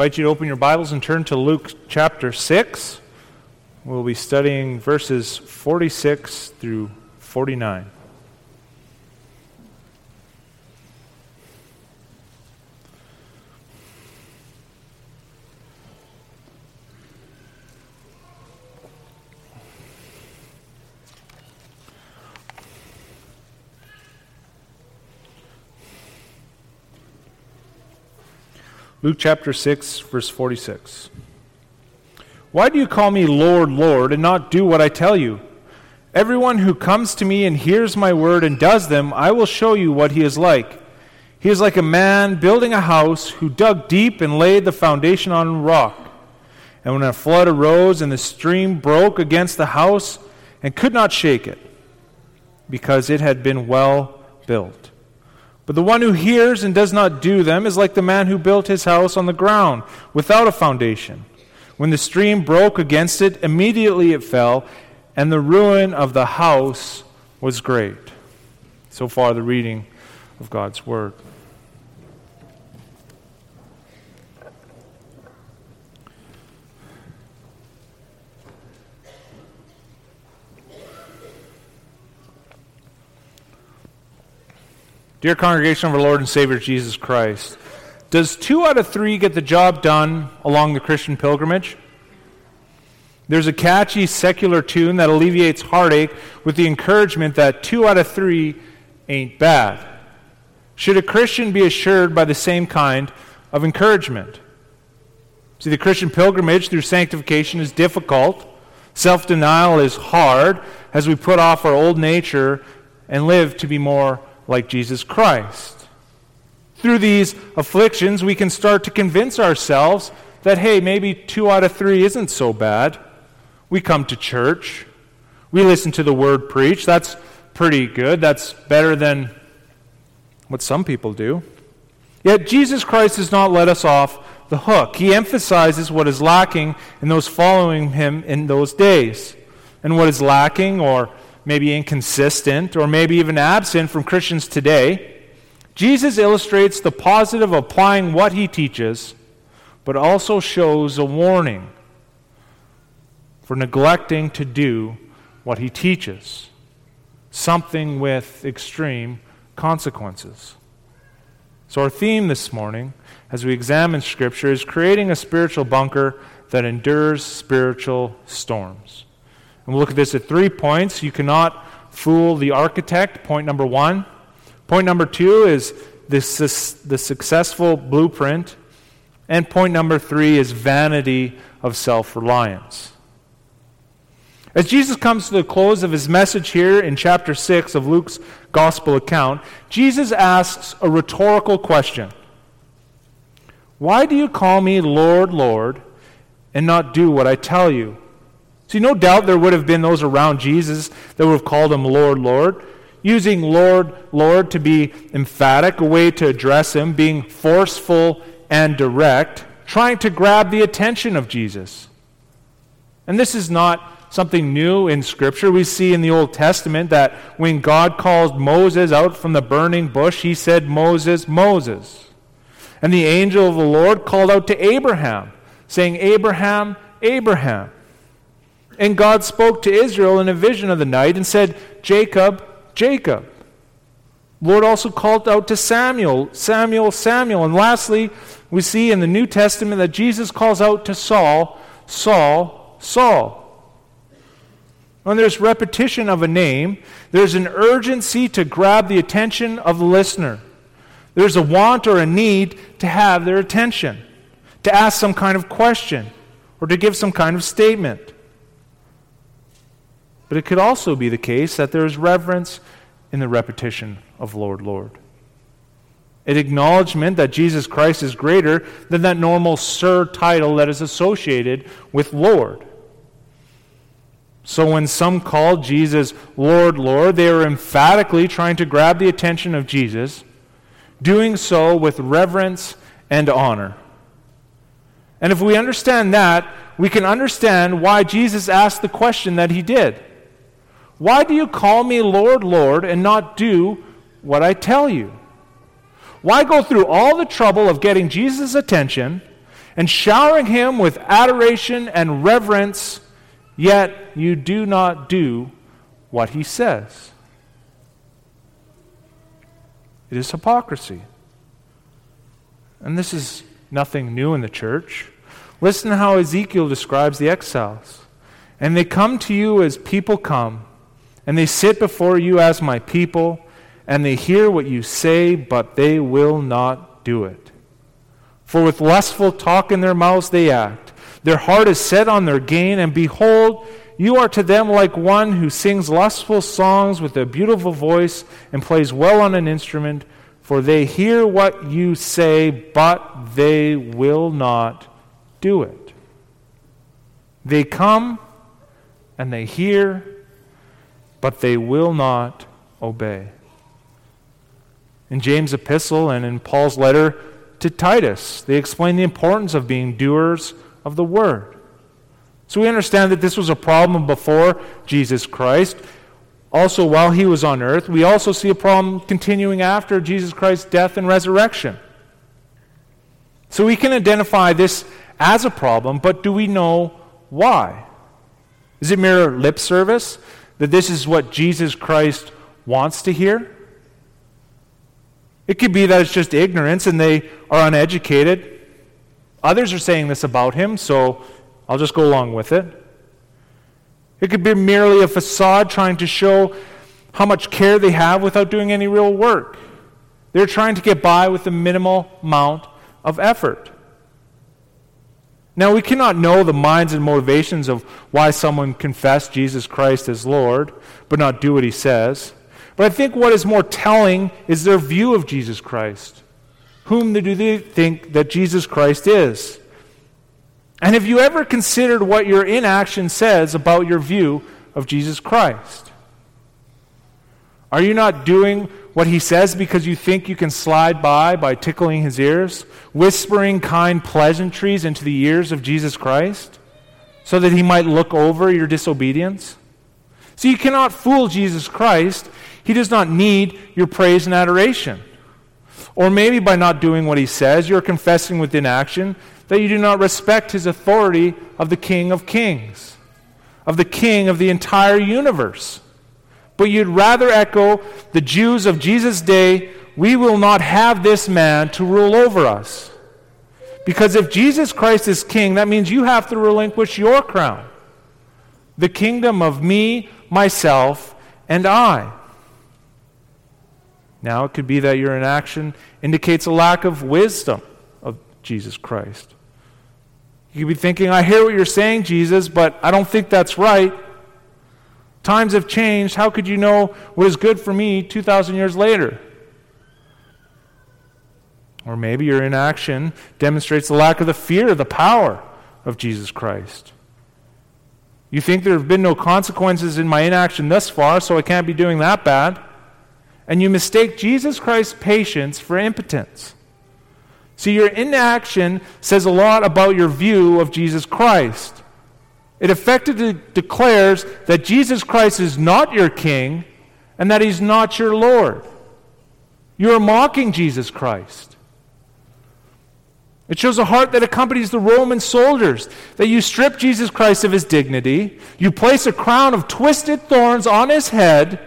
invite you to open your Bibles and turn to Luke chapter 6. We'll be studying verses 46 through 49. Luke chapter 6, verse 46. Why do you call me Lord, Lord, and not do what I tell you? Everyone who comes to me and hears my word and does them, I will show you what he is like. He is like a man building a house who dug deep and laid the foundation on rock. And when a flood arose and the stream broke against the house and could not shake it, because it had been well built. But the one who hears and does not do them is like the man who built his house on the ground without a foundation. When the stream broke against it, immediately it fell, and the ruin of the house was great. So far, the reading of God's Word. Dear congregation of our Lord and Savior Jesus Christ, does two out of three get the job done along the Christian pilgrimage? There's a catchy secular tune that alleviates heartache with the encouragement that two out of three ain't bad. Should a Christian be assured by the same kind of encouragement? See, the Christian pilgrimage through sanctification is difficult. Self denial is hard as we put off our old nature and live to be more like Jesus Christ. Through these afflictions, we can start to convince ourselves that, hey, maybe two out of three isn't so bad. We come to church, we listen to the word preached. That's pretty good. That's better than what some people do. Yet Jesus Christ does not let us off the hook. He emphasizes what is lacking in those following him in those days. And what is lacking or maybe inconsistent, or maybe even absent from Christians today, Jesus illustrates the positive of applying what he teaches, but also shows a warning for neglecting to do what he teaches, something with extreme consequences. So, our theme this morning, as we examine Scripture, is creating a spiritual bunker that endures spiritual storms. And we'll look at this at three points. You cannot fool the architect, point number one. Point number two is this, the successful blueprint. And point number three is vanity of self reliance. As Jesus comes to the close of his message here in chapter 6 of Luke's gospel account, Jesus asks a rhetorical question Why do you call me Lord, Lord, and not do what I tell you? See, no doubt there would have been those around Jesus that would have called him Lord, Lord. Using Lord, Lord to be emphatic, a way to address him, being forceful and direct, trying to grab the attention of Jesus. And this is not something new in Scripture. We see in the Old Testament that when God called Moses out from the burning bush, he said, Moses, Moses. And the angel of the Lord called out to Abraham, saying, Abraham, Abraham. And God spoke to Israel in a vision of the night and said, Jacob, Jacob. Lord also called out to Samuel, Samuel, Samuel. And lastly, we see in the New Testament that Jesus calls out to Saul, Saul, Saul. When there's repetition of a name, there's an urgency to grab the attention of the listener. There's a want or a need to have their attention, to ask some kind of question, or to give some kind of statement. But it could also be the case that there is reverence in the repetition of Lord, Lord. An acknowledgement that Jesus Christ is greater than that normal Sir title that is associated with Lord. So when some call Jesus Lord, Lord, they are emphatically trying to grab the attention of Jesus, doing so with reverence and honor. And if we understand that, we can understand why Jesus asked the question that he did. Why do you call me Lord, Lord, and not do what I tell you? Why go through all the trouble of getting Jesus' attention and showering him with adoration and reverence, yet you do not do what he says. It is hypocrisy. And this is nothing new in the church. Listen to how Ezekiel describes the exiles. And they come to you as people come, and they sit before you as my people, and they hear what you say, but they will not do it. For with lustful talk in their mouths they act. Their heart is set on their gain, and behold, you are to them like one who sings lustful songs with a beautiful voice and plays well on an instrument, for they hear what you say, but they will not do it. They come and they hear, but they will not obey. In James' epistle and in Paul's letter to Titus, they explain the importance of being doers of the word. So we understand that this was a problem before Jesus Christ. Also, while he was on earth, we also see a problem continuing after Jesus Christ's death and resurrection. So we can identify this as a problem, but do we know why? Is it mere lip service that this is what Jesus Christ wants to hear? It could be that it's just ignorance and they are uneducated. Others are saying this about him, so I'll just go along with it. It could be merely a facade trying to show how much care they have without doing any real work. They're trying to get by with a minimal amount of effort. Now, we cannot know the minds and motivations of why someone confessed Jesus Christ as Lord, but not do what he says. But I think what is more telling is their view of Jesus Christ. Whom do they think that Jesus Christ is? And have you ever considered what your inaction says about your view of Jesus Christ? Are you not doing what he says because you think you can slide by by tickling his ears, whispering kind pleasantries into the ears of Jesus Christ so that he might look over your disobedience? So you cannot fool Jesus Christ. He does not need your praise and adoration. Or maybe by not doing what he says, you're confessing with inaction that you do not respect his authority of the King of Kings, of the King of the entire universe. But you'd rather echo the Jews of Jesus' day we will not have this man to rule over us. Because if Jesus Christ is king, that means you have to relinquish your crown, the kingdom of me, myself, and I. Now, it could be that your inaction indicates a lack of wisdom of Jesus Christ. You could be thinking, I hear what you're saying, Jesus, but I don't think that's right. Times have changed. How could you know what is good for me 2,000 years later? Or maybe your inaction demonstrates the lack of the fear, the power of Jesus Christ. You think there have been no consequences in my inaction thus far, so I can't be doing that bad. And you mistake Jesus Christ's patience for impotence. See, your inaction says a lot about your view of Jesus Christ. It effectively declares that Jesus Christ is not your king and that he's not your Lord. You're mocking Jesus Christ. It shows a heart that accompanies the Roman soldiers, that you strip Jesus Christ of his dignity, you place a crown of twisted thorns on his head,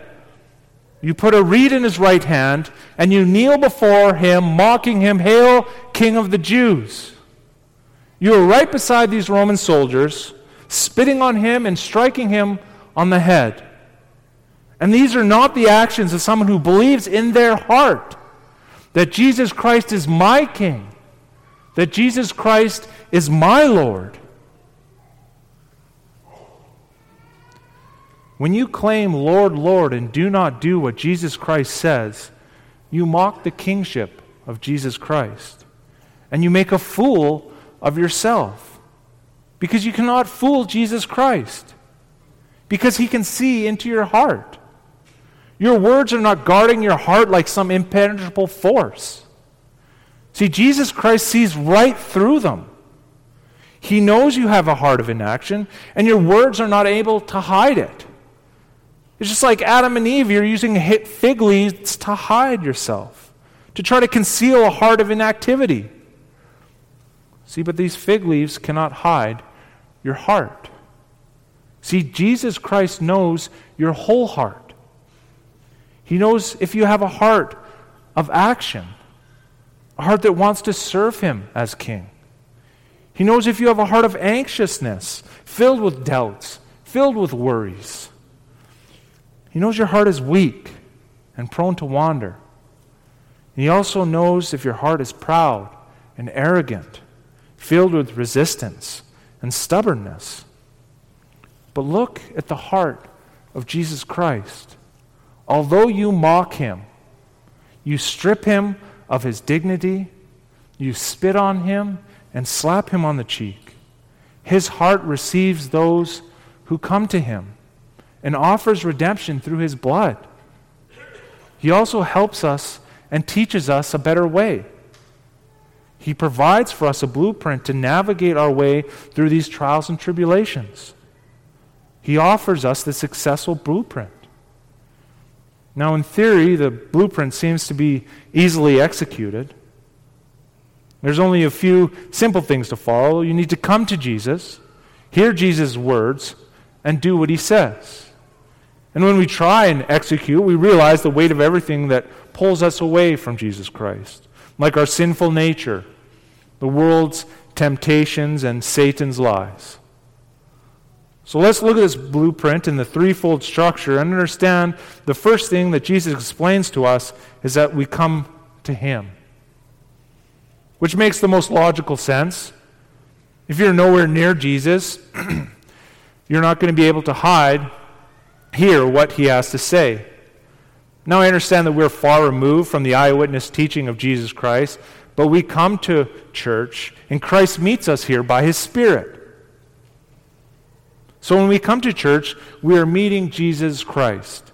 you put a reed in his right hand, and you kneel before him, mocking him, Hail, King of the Jews. You are right beside these Roman soldiers, spitting on him and striking him on the head. And these are not the actions of someone who believes in their heart that Jesus Christ is my King, that Jesus Christ is my Lord. When you claim, Lord, Lord, and do not do what Jesus Christ says, you mock the kingship of Jesus Christ. And you make a fool of yourself. Because you cannot fool Jesus Christ. Because he can see into your heart. Your words are not guarding your heart like some impenetrable force. See, Jesus Christ sees right through them. He knows you have a heart of inaction, and your words are not able to hide it. It's just like Adam and Eve, you're using fig leaves to hide yourself, to try to conceal a heart of inactivity. See, but these fig leaves cannot hide your heart. See, Jesus Christ knows your whole heart. He knows if you have a heart of action, a heart that wants to serve Him as King. He knows if you have a heart of anxiousness, filled with doubts, filled with worries. He knows your heart is weak and prone to wander. He also knows if your heart is proud and arrogant, filled with resistance and stubbornness. But look at the heart of Jesus Christ. Although you mock him, you strip him of his dignity, you spit on him, and slap him on the cheek. His heart receives those who come to him and offers redemption through his blood. He also helps us and teaches us a better way. He provides for us a blueprint to navigate our way through these trials and tribulations. He offers us the successful blueprint. Now, in theory, the blueprint seems to be easily executed. There's only a few simple things to follow. You need to come to Jesus, hear Jesus' words, and do what he says. And when we try and execute, we realize the weight of everything that pulls us away from Jesus Christ, like our sinful nature, the world's temptations, and Satan's lies. So let's look at this blueprint in the threefold structure and understand the first thing that Jesus explains to us is that we come to Him, which makes the most logical sense. If you're nowhere near Jesus, you're not going to be able to hide, hear what He has to say. Now, I understand that we're far removed from the eyewitness teaching of Jesus Christ, but we come to church, and Christ meets us here by His Spirit. So when we come to church, we are meeting Jesus Christ.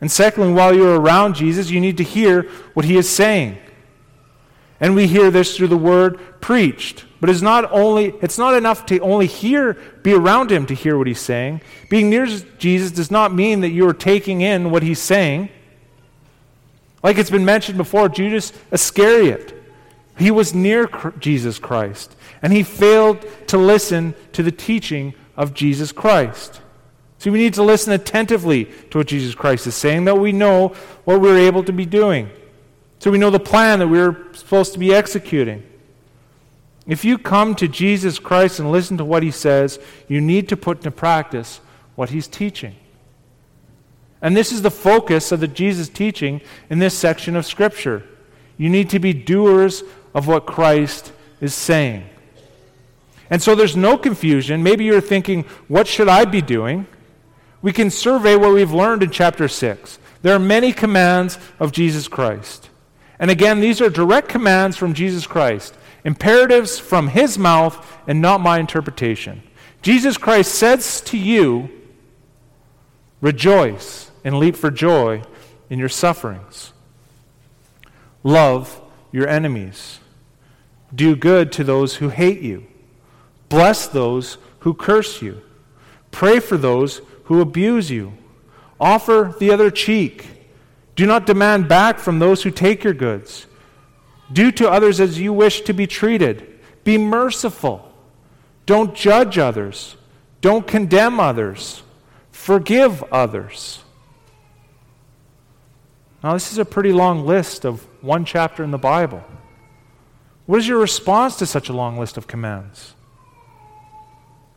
And secondly, while you're around Jesus, you need to hear what he is saying. And we hear this through the word preached. But it's not only it's not enough to only hear, be around him to hear what he's saying. Being near Jesus does not mean that you are taking in what he's saying. Like it's been mentioned before, Judas Iscariot. He was near Jesus Christ, and he failed to listen to the teaching of Jesus Christ. See, we need to listen attentively to what Jesus Christ is saying, that we know what we're able to be doing. So we know the plan that we're supposed to be executing. If you come to Jesus Christ and listen to what he says, you need to put into practice what he's teaching. And this is the focus of the Jesus teaching in this section of Scripture. You need to be doers of what Christ is saying. And so there's no confusion. Maybe you're thinking, what should I be doing? We can survey what we've learned in chapter 6. There are many commands of Jesus Christ. And again, these are direct commands from Jesus Christ, imperatives from his mouth and not my interpretation. Jesus Christ says to you, rejoice and leap for joy in your sufferings. Love your enemies. Do good to those who hate you. Bless those who curse you. Pray for those who abuse you. Offer the other cheek. Do not demand back from those who take your goods. Do to others as you wish to be treated. Be merciful. Don't judge others. Don't condemn others. Forgive others. Now, this is a pretty long list of one chapter in the Bible. What is your response to such a long list of commands?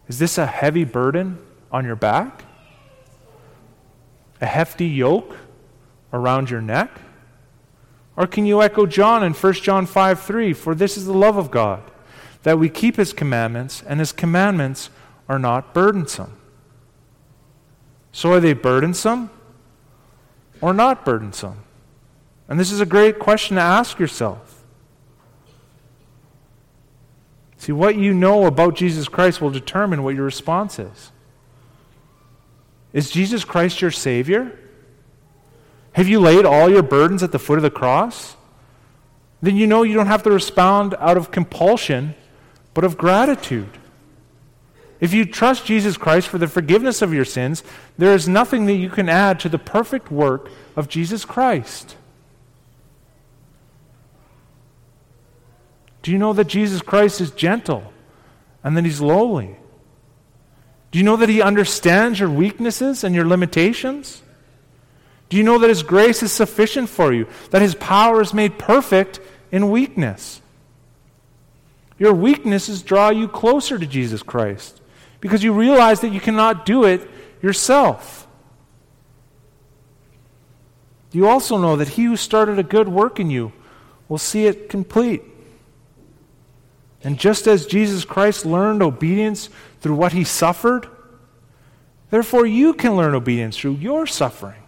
Is this a heavy burden on your back? A hefty yoke around your neck? Or can you echo John in 1 John 5 3? For this is the love of God, that we keep his commandments, and his commandments are not burdensome. So are they burdensome or not burdensome? And this is a great question to ask yourself. See, what you know about Jesus Christ will determine what your response is. Is Jesus Christ your Savior? Have you laid all your burdens at the foot of the cross? Then you know you don't have to respond out of compulsion, but of gratitude. If you trust Jesus Christ for the forgiveness of your sins, there is nothing that you can add to the perfect work of Jesus Christ. Do you know that Jesus Christ is gentle and that he's lowly? Do you know that he understands your weaknesses and your limitations? Do you know that his grace is sufficient for you, that his power is made perfect in weakness? Your weaknesses draw you closer to Jesus Christ because you realize that you cannot do it yourself. You also know that he who started a good work in you will see it complete. And just as Jesus Christ learned obedience through what he suffered, therefore you can learn obedience through your suffering.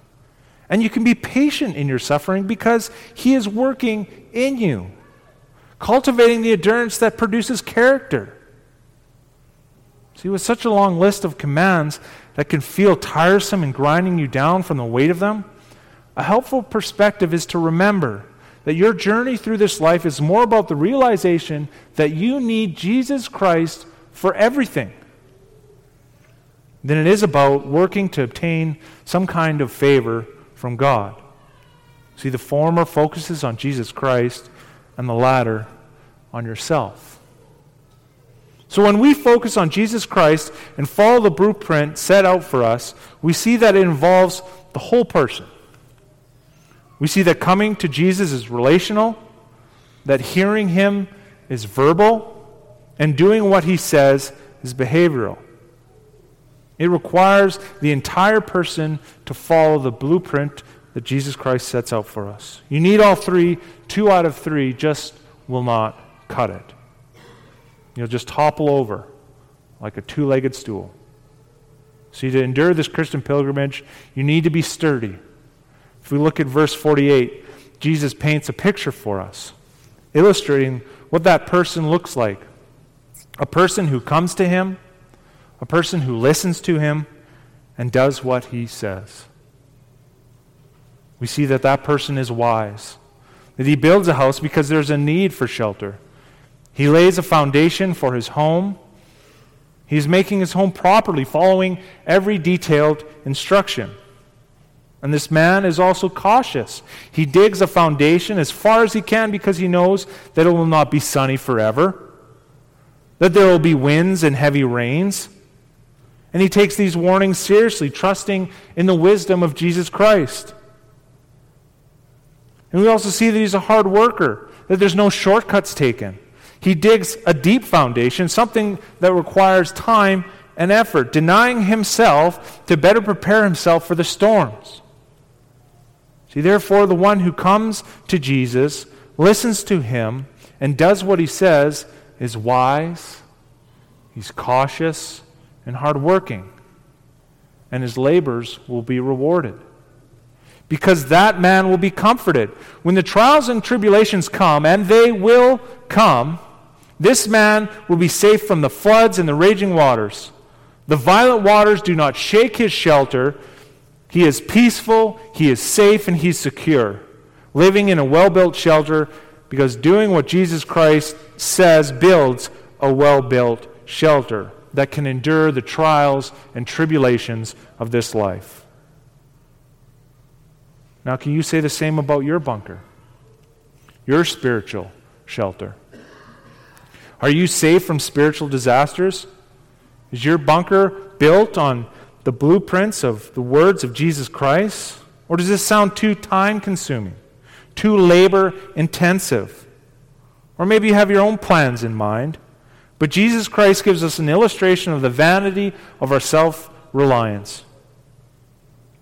And you can be patient in your suffering because he is working in you, cultivating the endurance that produces character. See, with such a long list of commands that can feel tiresome and grinding you down from the weight of them, a helpful perspective is to remember that your journey through this life is more about the realization that you need Jesus Christ for everything than it is about working to obtain some kind of favor from God. See, the former focuses on Jesus Christ, and the latter on yourself. So when we focus on Jesus Christ and follow the blueprint set out for us, we see that it involves the whole person. We see that coming to Jesus is relational, that hearing him is verbal, and doing what he says is behavioral. It requires the entire person to follow the blueprint that Jesus Christ sets out for us. You need all three. Two out of three just will not cut it. You'll just topple over like a two legged stool. See, to endure this Christian pilgrimage, you need to be sturdy. If we look at verse 48, Jesus paints a picture for us, illustrating what that person looks like a person who comes to him, a person who listens to him, and does what he says. We see that that person is wise, that he builds a house because there's a need for shelter. He lays a foundation for his home. He's making his home properly, following every detailed instruction. And this man is also cautious. He digs a foundation as far as he can because he knows that it will not be sunny forever, that there will be winds and heavy rains. And he takes these warnings seriously, trusting in the wisdom of Jesus Christ. And we also see that he's a hard worker, that there's no shortcuts taken. He digs a deep foundation, something that requires time and effort, denying himself to better prepare himself for the storms. See, therefore, the one who comes to Jesus, listens to him, and does what he says is wise, he's cautious, and hardworking, and his labors will be rewarded. Because that man will be comforted. When the trials and tribulations come, and they will come, this man will be safe from the floods and the raging waters. The violent waters do not shake his shelter he is peaceful, he is safe, and he's secure, living in a well built shelter because doing what Jesus Christ says builds a well built shelter that can endure the trials and tribulations of this life. Now, can you say the same about your bunker, your spiritual shelter? Are you safe from spiritual disasters? Is your bunker built on the blueprints of the words of Jesus Christ? Or does this sound too time consuming, too labor intensive? Or maybe you have your own plans in mind. But Jesus Christ gives us an illustration of the vanity of our self reliance.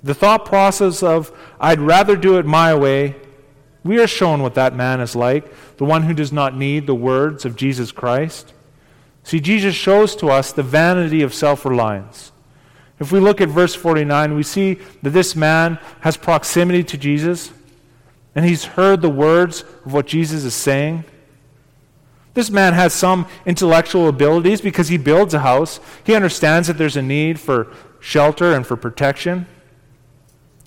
The thought process of, I'd rather do it my way, we are shown what that man is like, the one who does not need the words of Jesus Christ. See, Jesus shows to us the vanity of self reliance. If we look at verse 49, we see that this man has proximity to Jesus and he's heard the words of what Jesus is saying. This man has some intellectual abilities because he builds a house. He understands that there's a need for shelter and for protection.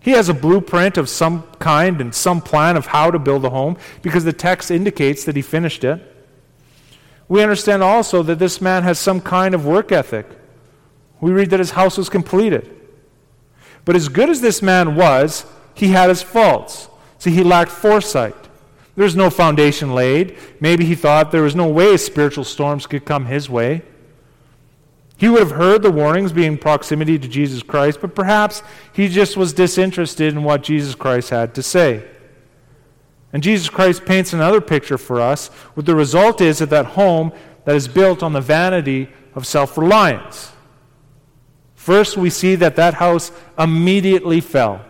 He has a blueprint of some kind and some plan of how to build a home because the text indicates that he finished it. We understand also that this man has some kind of work ethic. We read that his house was completed. But as good as this man was, he had his faults. See, he lacked foresight. There's no foundation laid. Maybe he thought there was no way spiritual storms could come his way. He would have heard the warnings being proximity to Jesus Christ, but perhaps he just was disinterested in what Jesus Christ had to say. And Jesus Christ paints another picture for us, what the result is of that home that is built on the vanity of self reliance. First, we see that that house immediately fell.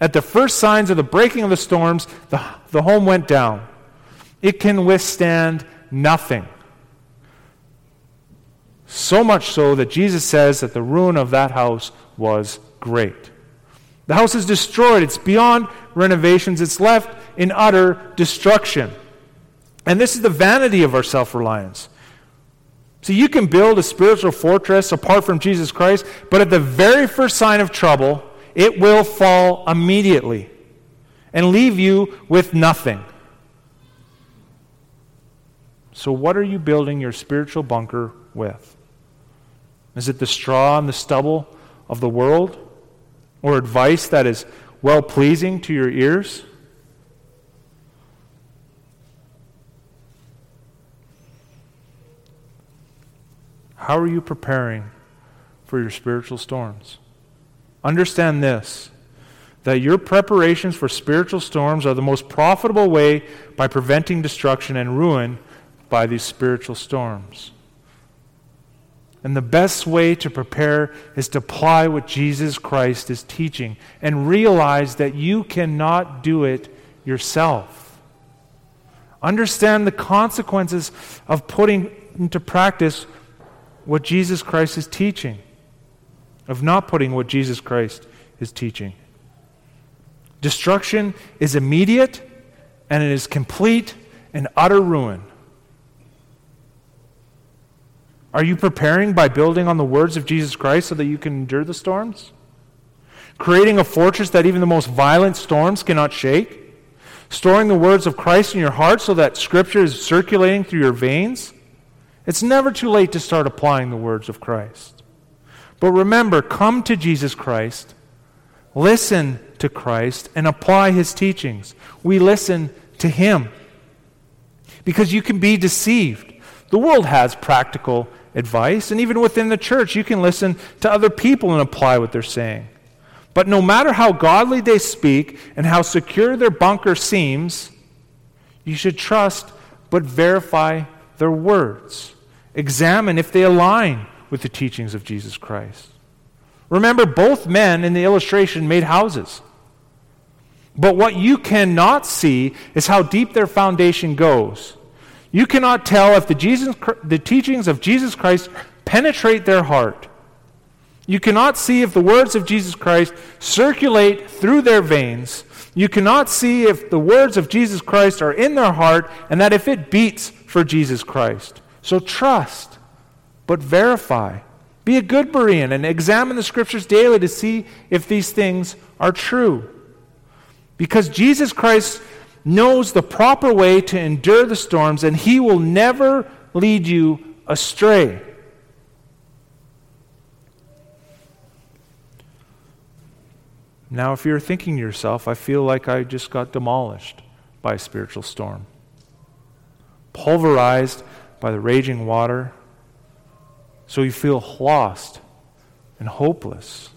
At the first signs of the breaking of the storms, the, the home went down. It can withstand nothing. So much so that Jesus says that the ruin of that house was great. The house is destroyed. It's beyond renovations. It's left in utter destruction. And this is the vanity of our self reliance. See, you can build a spiritual fortress apart from Jesus Christ, but at the very first sign of trouble, it will fall immediately and leave you with nothing. So, what are you building your spiritual bunker with? Is it the straw and the stubble of the world? Or advice that is well pleasing to your ears? How are you preparing for your spiritual storms? Understand this that your preparations for spiritual storms are the most profitable way by preventing destruction and ruin by these spiritual storms. And the best way to prepare is to apply what Jesus Christ is teaching and realize that you cannot do it yourself. Understand the consequences of putting into practice what Jesus Christ is teaching of not putting what Jesus Christ is teaching. Destruction is immediate and it is complete and utter ruin. Are you preparing by building on the words of Jesus Christ so that you can endure the storms? Creating a fortress that even the most violent storms cannot shake? Storing the words of Christ in your heart so that Scripture is circulating through your veins? It's never too late to start applying the words of Christ. But remember, come to Jesus Christ, listen to Christ, and apply his teachings. We listen to him. Because you can be deceived. The world has practical advice, and even within the church, you can listen to other people and apply what they're saying. But no matter how godly they speak and how secure their bunker seems, you should trust but verify their words. Examine if they align with the teachings of Jesus Christ. Remember, both men in the illustration made houses. But what you cannot see is how deep their foundation goes. You cannot tell if the, Jesus, the teachings of Jesus Christ penetrate their heart. You cannot see if the words of Jesus Christ circulate through their veins. You cannot see if the words of Jesus Christ are in their heart and that if it beats for Jesus Christ. So trust but verify. Be a good Berean and examine the scriptures daily to see if these things are true. Because Jesus Christ knows the proper way to endure the storms, and he will never lead you astray. Now, if you're thinking to yourself, I feel like I just got demolished by a spiritual storm, pulverized by the raging water, so you feel lost and hopeless.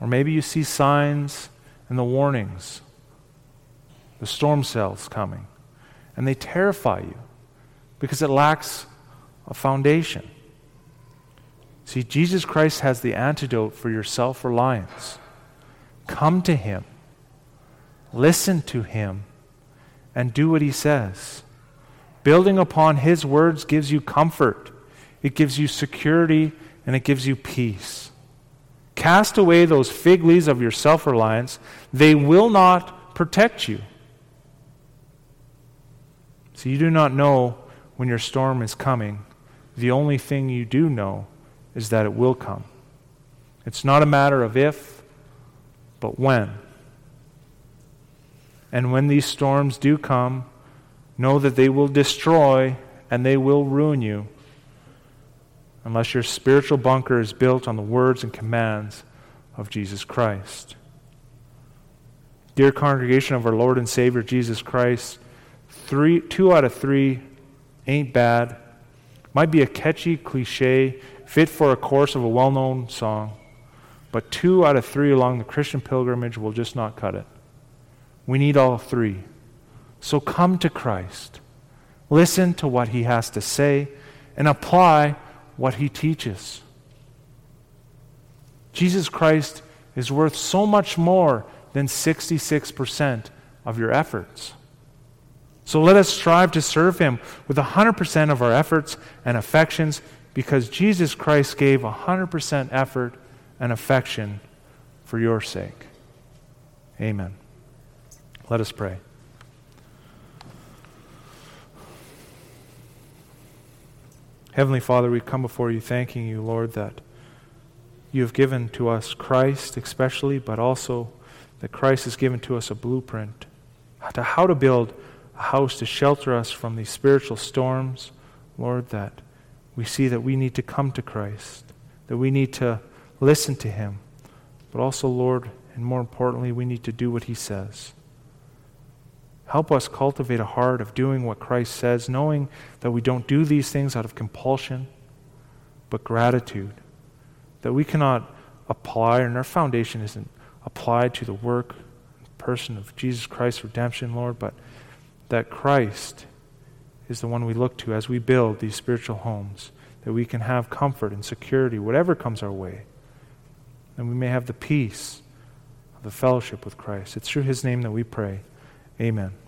Or maybe you see signs and the warnings, the storm cells coming, and they terrify you because it lacks a foundation. See, Jesus Christ has the antidote for your self reliance. Come to Him, listen to Him, and do what He says. Building upon His words gives you comfort it gives you security and it gives you peace. Cast away those fig leaves of your self reliance, they will not protect you. So you do not know when your storm is coming. The only thing you do know is that it will come. It's not a matter of if, but when. And when these storms do come, know that they will destroy and they will ruin you unless your spiritual bunker is built on the words and commands of Jesus Christ. Dear congregation of our Lord and Savior Jesus Christ, three, two out of three ain't bad. Might be a catchy cliche, fit for a chorus of a well known song, but two out of three along the Christian pilgrimage will just not cut it. We need all three. So come to Christ, listen to what he has to say, and apply what he teaches. Jesus Christ is worth so much more than 66% of your efforts. So let us strive to serve Him with 100% of our efforts and affections because Jesus Christ gave 100% effort and affection for your sake. Amen. Let us pray. Heavenly Father, we come before you thanking you, Lord, that you have given to us Christ, especially, but also that Christ has given to us a blueprint to how to build a house to shelter us from these spiritual storms, Lord, that we see that we need to come to Christ, that we need to listen to Him, but also, Lord, and more importantly, we need to do what He says. Help us cultivate a heart of doing what Christ says, knowing that we don't do these things out of compulsion, but gratitude. That we cannot apply, and our foundation isn't applied to the work, and person of Jesus Christ's redemption, Lord, but that Christ is the one we look to as we build these spiritual homes, that we can have comfort and security, whatever comes our way. And we may have the peace of the fellowship with Christ. It's through his name that we pray. Amen.